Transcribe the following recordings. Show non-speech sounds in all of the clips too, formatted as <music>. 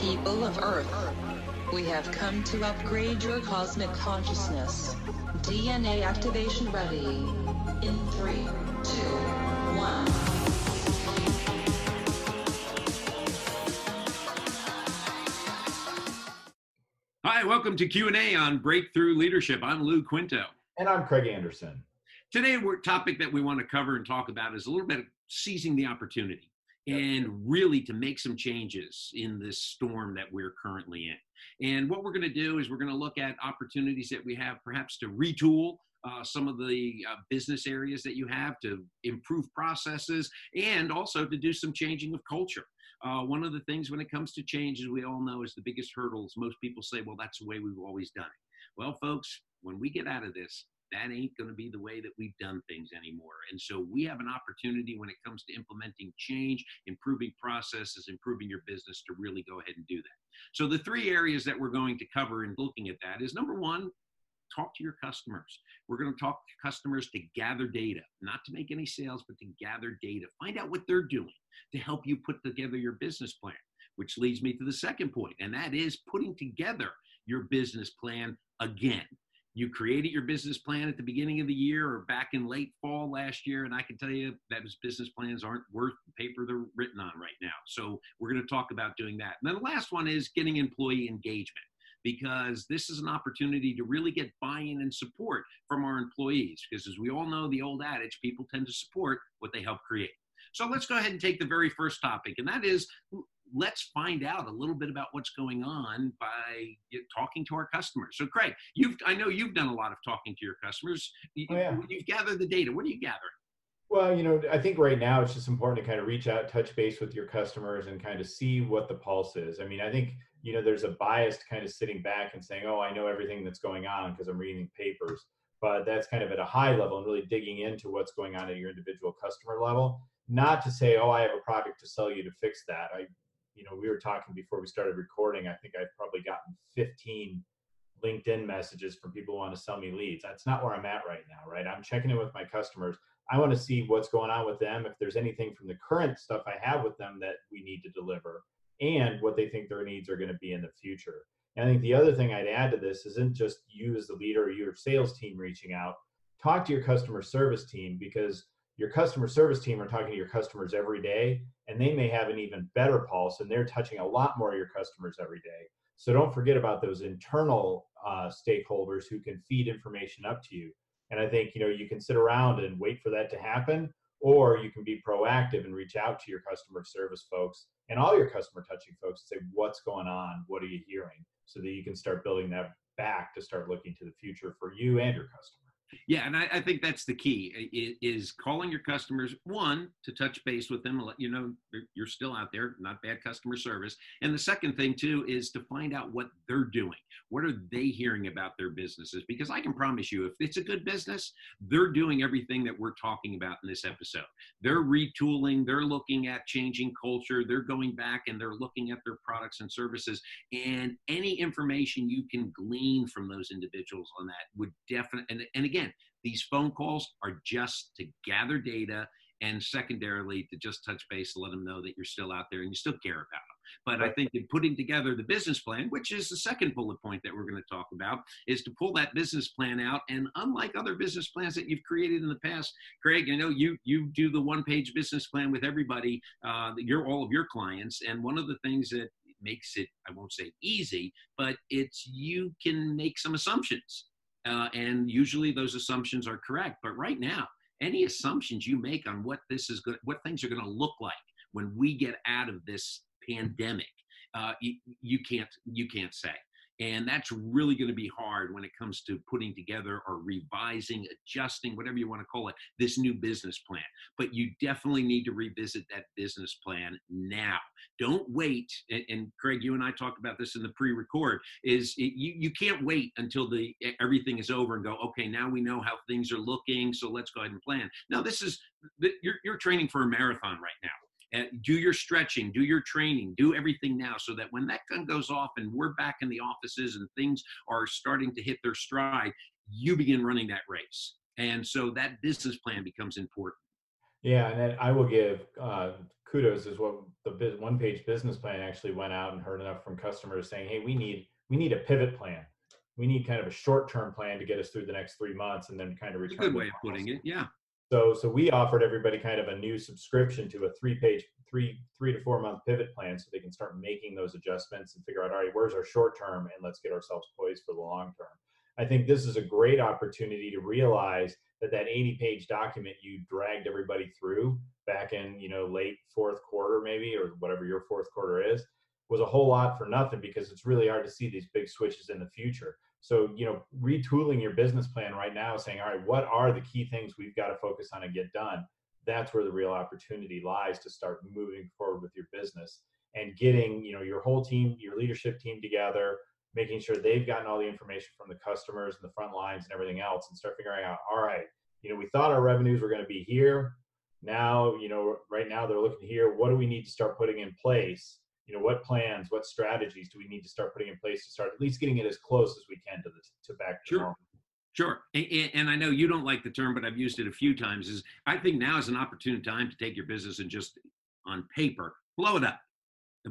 People of Earth, we have come to upgrade your cosmic consciousness. DNA activation ready. In three, two, one. Hi, welcome to Q&A on Breakthrough Leadership. I'm Lou Quinto. And I'm Craig Anderson. Today, our topic that we want to cover and talk about is a little bit of seizing the opportunity and really to make some changes in this storm that we're currently in. And what we're going to do is we're going to look at opportunities that we have perhaps to retool uh, some of the uh, business areas that you have to improve processes and also to do some changing of culture. Uh, one of the things when it comes to change, as we all know, is the biggest hurdles. Most people say, well, that's the way we've always done it. Well, folks, when we get out of this, that ain't going to be the way that we've done things anymore. And so we have an opportunity when it comes to implementing change, improving processes, improving your business to really go ahead and do that. So the three areas that we're going to cover in looking at that is number one, talk to your customers. We're going to talk to customers to gather data, not to make any sales, but to gather data. Find out what they're doing to help you put together your business plan, which leads me to the second point, and that is putting together your business plan again you created your business plan at the beginning of the year or back in late fall last year and i can tell you that business plans aren't worth the paper they're written on right now. So we're going to talk about doing that. And then the last one is getting employee engagement because this is an opportunity to really get buy-in and support from our employees because as we all know the old adage people tend to support what they help create. So let's go ahead and take the very first topic and that is let's find out a little bit about what's going on by talking to our customers. So, Craig, you've I know you've done a lot of talking to your customers. Oh, yeah. You've gathered the data. What are you gathering? Well, you know, I think right now it's just important to kind of reach out, touch base with your customers, and kind of see what the pulse is. I mean, I think you know there's a bias to kind of sitting back and saying, "Oh, I know everything that's going on because I'm reading papers." But that's kind of at a high level and really digging into what's going on at your individual customer level. Not to say, "Oh, I have a product to sell you to fix that." I you know, we were talking before we started recording. I think I've probably gotten 15 LinkedIn messages from people who want to sell me leads. That's not where I'm at right now, right? I'm checking in with my customers. I want to see what's going on with them, if there's anything from the current stuff I have with them that we need to deliver, and what they think their needs are going to be in the future. And I think the other thing I'd add to this isn't just you as the leader or your sales team reaching out. Talk to your customer service team because your customer service team are talking to your customers every day and they may have an even better pulse and they're touching a lot more of your customers every day. So don't forget about those internal uh, stakeholders who can feed information up to you. And i think you know you can sit around and wait for that to happen or you can be proactive and reach out to your customer service folks and all your customer touching folks and say what's going on? What are you hearing? so that you can start building that back to start looking to the future for you and your customer yeah, and I, I, think that's the key is calling your customers one to touch base with them, let you know you're still out there, not bad customer service. And the second thing too is to find out what they're doing. What are they hearing about their businesses? Because I can promise you, if it's a good business, they're doing everything that we're talking about in this episode. They're retooling, they're looking at changing culture, they're going back and they're looking at their products and services. And any information you can glean from those individuals on that would definitely and, and again again, these phone calls are just to gather data and secondarily to just touch base and let them know that you're still out there and you still care about them. But I think in putting together the business plan, which is the second bullet point that we're going to talk about, is to pull that business plan out. And unlike other business plans that you've created in the past, Craig, I know you you do the one page business plan with everybody, uh, you're all of your clients. And one of the things that makes it, I won't say easy, but it's you can make some assumptions uh, and usually those assumptions are correct. But right now, any assumptions you make on what this is good, what things are going to look like when we get out of this pandemic, uh, you, you can't you can't say and that's really going to be hard when it comes to putting together or revising adjusting whatever you want to call it this new business plan. But you definitely need to revisit that business plan now. Don't wait and, and craig you and i talked about this in the pre-record is it, you, you can't wait until the everything is over and go okay now we know how things are looking so let's go ahead and plan. Now this is you're, you're training for a marathon right now and do your stretching, do your training, do everything now so that when that gun goes off and we're back in the offices and things are starting to hit their stride, you begin running that race. And so that business plan becomes important. Yeah, and I will give uh, kudos is what the one page business plan actually went out and heard enough from customers saying, "Hey, we need we need a pivot plan. We need kind of a short term plan to get us through the next three months, and then kind of return." good way of putting it. Yeah. So so we offered everybody kind of a new subscription to a three page three three to four month pivot plan so they can start making those adjustments and figure out all right where's our short term and let's get ourselves poised for the long term. I think this is a great opportunity to realize that that 80 page document you dragged everybody through back in you know late fourth quarter maybe or whatever your fourth quarter is was a whole lot for nothing because it's really hard to see these big switches in the future so you know retooling your business plan right now saying all right what are the key things we've got to focus on and get done? That's where the real opportunity lies to start moving forward with your business and getting you know your whole team your leadership team together making sure they've gotten all the information from the customers and the front lines and everything else and start figuring out all right you know we thought our revenues were going to be here. Now you know right now they're looking here. What do we need to start putting in place you know what plans what strategies do we need to start putting in place to start at least getting it as close as we can to the to back to sure. normal Sure. And I know you don't like the term, but I've used it a few times. Is I think now is an opportune time to take your business and just on paper blow it up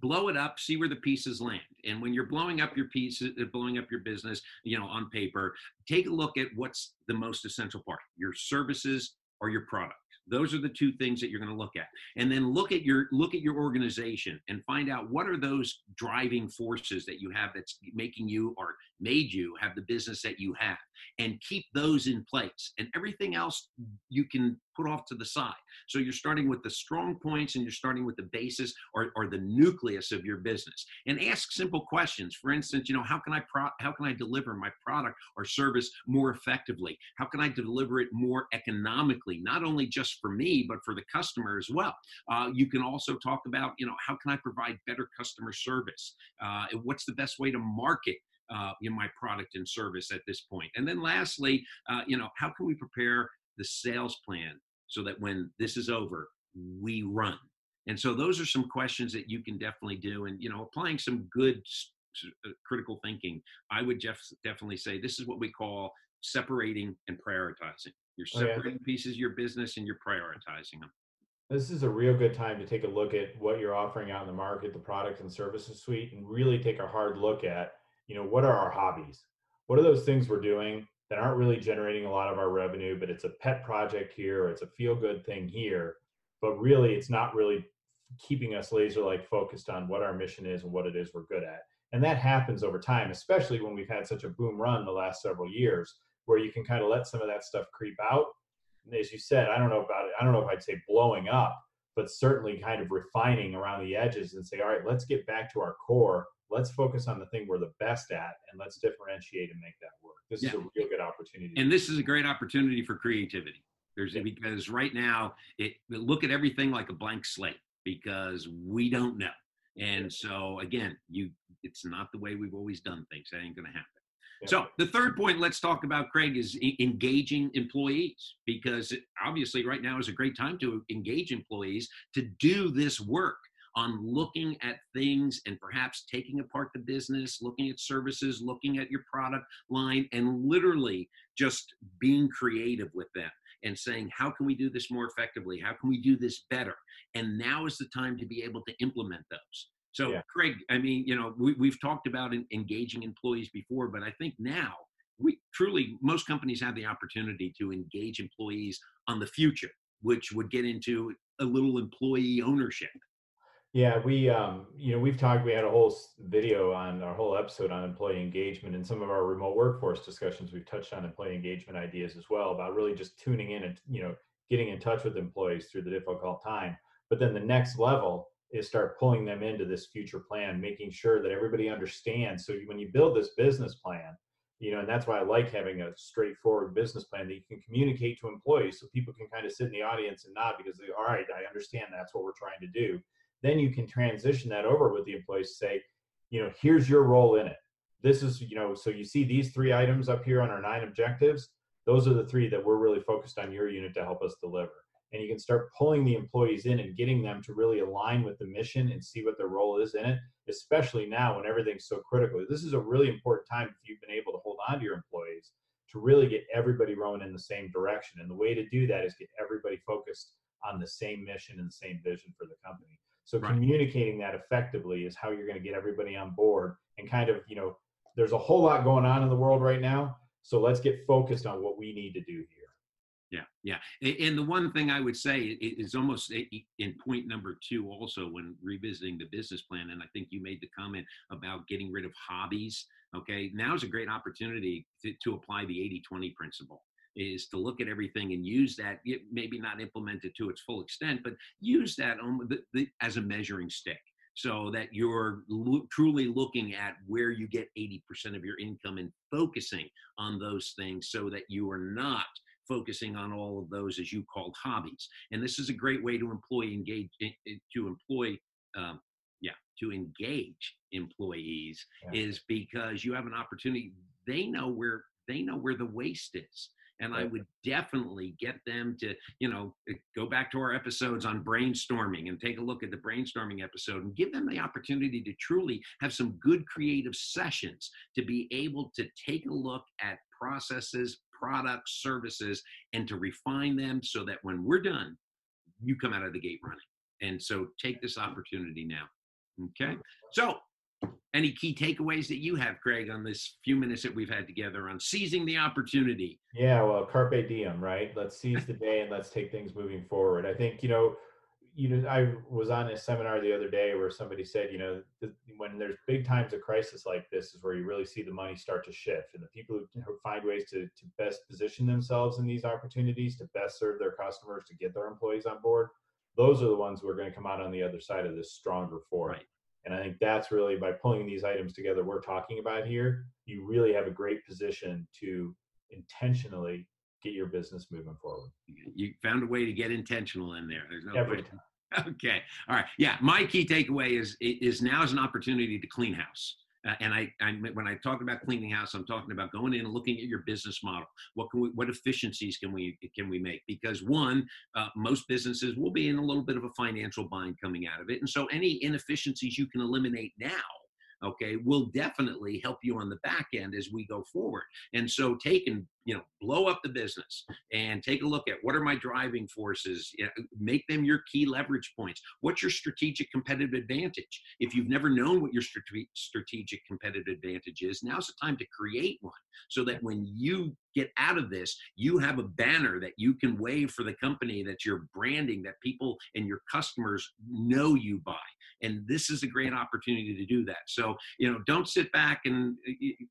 blow it up see where the pieces land and when you're blowing up your pieces uh, blowing up your business you know on paper take a look at what's the most essential part your services or your product those are the two things that you're going to look at. And then look at your look at your organization and find out what are those driving forces that you have that's making you or made you have the business that you have. And keep those in place. And everything else you can put off to the side. So you're starting with the strong points and you're starting with the basis or, or the nucleus of your business. And ask simple questions. For instance you know how can i pro- how can i deliver my product or service more effectively? How can i deliver it more economically? Not only just for me but for the customer as well uh, you can also talk about you know how can i provide better customer service uh, what's the best way to market uh, in my product and service at this point? And then lastly, uh, you know, how can we prepare the sales plan so that when this is over, we run? And so those are some questions that you can definitely do. And, you know, applying some good uh, critical thinking, I would def- definitely say this is what we call separating and prioritizing. You're separating oh, yeah. pieces of your business and you're prioritizing them. This is a real good time to take a look at what you're offering out in the market, the product and services suite, and really take a hard look at you know, what are our hobbies? What are those things we're doing that aren't really generating a lot of our revenue, but it's a pet project here, or it's a feel good thing here, but really it's not really keeping us laser like focused on what our mission is and what it is we're good at. And that happens over time, especially when we've had such a boom run the last several years, where you can kind of let some of that stuff creep out. And as you said, I don't know about it. I don't know if I'd say blowing up, but certainly kind of refining around the edges and say, all right, let's get back to our core let's focus on the thing we're the best at and let's differentiate and make that work. This yeah. is a real good opportunity. And this is a great opportunity for creativity. There's yeah. because right now it look at everything like a blank slate because we don't know. And so again, you it's not the way we've always done things. That ain't gonna happen. So the third point let's talk about, Craig, is engaging employees because obviously right now is a great time to engage employees to do this work on looking at things and perhaps taking apart the business, looking at services, looking at your product line, and literally just being creative with them and saying, how can we do this more effectively? How can we do this better? And now is the time to be able to implement those. So, yeah. Craig, I mean, you know, we, have talked about engaging employees before, but I think now we truly, most companies have the opportunity to engage employees on the future, which would get into a little employee ownership. Yeah, we um, you know we've talked. We had a whole video on our whole episode on employee engagement and some of our remote workforce discussions. We've touched on employee engagement ideas as well about really just tuning in and you know getting in touch with employees through the difficult time. But then the next level is start pulling them into this future plan, making sure that everybody understands. So when you build this business plan, you know, and that's why I like having a straightforward business plan that you can communicate to employees, so people can kind of sit in the audience and nod because they, all right, I understand that's what we're trying to do then you can transition that over with the employees to say, you know, here's your role in it. This is, you know, so you see these three items up here on our nine objectives. Those are the three that we're really focused on your unit to help us deliver. And you can start pulling the employees in and getting them to really align with the mission and see what their role is in it, especially now when everything's so critical. This is a really important time if you've been able to hold on to your employees to really get everybody rowing in the same direction. And the way to do that is get everybody focused on the same mission and the same vision for the company. So Right. communicating that effectively is how you're going to get everybody on board and kind of, you know, there's a whole lot going on in the world right now. So let's get focused on what we need to do here. Yeah, yeah. And the one thing I would say is almost in point number two, also when revisiting the business plan, and I think you made the comment about getting rid of hobbies. Okay, now's a great opportunity to, to apply the 80 20 principle. Is to look at everything and use that, maybe not implement it to its full extent, but use that as a measuring stick so that you're lo- truly looking at where you get 80% of your income and focusing on those things so that you are not focusing on all of those as you called hobbies. And this is a great way to employ engage eh, eh, to employ um, yeah to engage employees Yeah. is because you have an opportunity they know where they know where the waste is. And i would definitely get them to you know eh, go back to our episodes on brainstorming and take a look at the brainstorming episode and give them the opportunity to truly have some good creative sessions to be able to take a look at processes products services and to refine them so that when we're done you come out of the gate running. And so take this opportunity now. Okay? So any key takeaways that you have craig on this few minutes that we've had together on seizing the opportunity? Yeah, well, carpe diem, right? Let's seize the day and let's take things moving forward. I think you know, you know, I was on a seminar the other day where somebody said, you know, the, when there's big times of crisis like this, is where you really see the money start to shift, and the people who find ways to to best position themselves in these opportunities to best serve their customers to get their employees on board. Those are the ones who are going to come out on the other side of this stronger for. Right. And I think that's really by pulling these items together we're talking about here, you really have a great position to intentionally get your business moving forward. you found a way to get intentional in there there's no Every question. <laughs> okay all right. Yeah my key takeaway is is now is an opportunity to clean house. Uh, and I, I when i talk about cleaning house i'm talking about going in and looking at your business model. What can we what efficiencies can we can we make? Because one uh, most businesses will be in a little bit of a financial bind coming out of it. And so any inefficiencies you can eliminate now okay will definitely help you on the back end as we go forward. And so take and you know blow up the business and take a look at what are my driving forces you know, make them your key leverage points. What's your strategic competitive advantage? If you've never known what your strategic competitive advantage is now's the time to create one so that when you get out of this you have a banner that you can wave for the company that you're branding that people and your customers know you by and this is a great opportunity to do that. So you know don't sit back and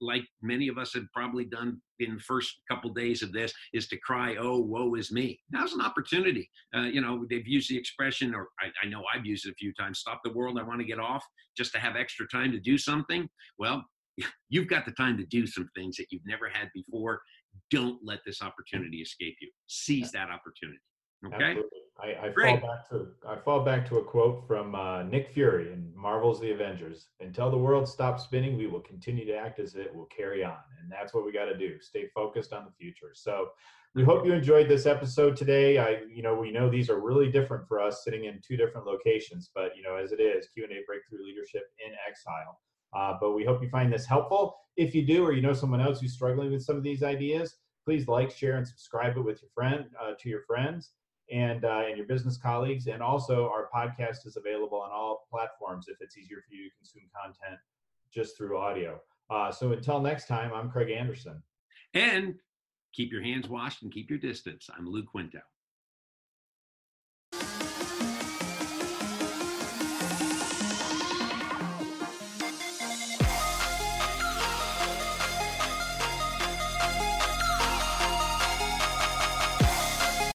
like many of us have probably done in the first couple days of this is to cry oh woe is me. Now's an opportunity. Uh, you know they've used the expression or I, I know i've used it a few times stop the world i want to get off just to have extra time to do something. Well <laughs> you've got the time to do some things that you've never had before. Don't let this opportunity escape you. Seize that opportunity. Okay? Absolutely. I, I fall back to I fall back to a quote from uh, Nick Fury in Marvel's The Avengers. Until the world stops spinning, we will continue to act as it will carry on, and that's what we got to do. Stay focused on the future. So, we hope you enjoyed this episode today. I, you know, we know these are really different for us, sitting in two different locations, but you know, as it is, Q and A Breakthrough Leadership in Exile. Uh, but we hope you find this helpful. If you do, or you know someone else who's struggling with some of these ideas, please like, share, and subscribe it with your friend uh, to your friends and uh, and your business colleagues. And also, our podcast is available on all platforms if it's easier for you to consume content just through audio. Uh, so until next time, I'm Craig Anderson. and keep your hands washed and keep your distance i'm lou quinto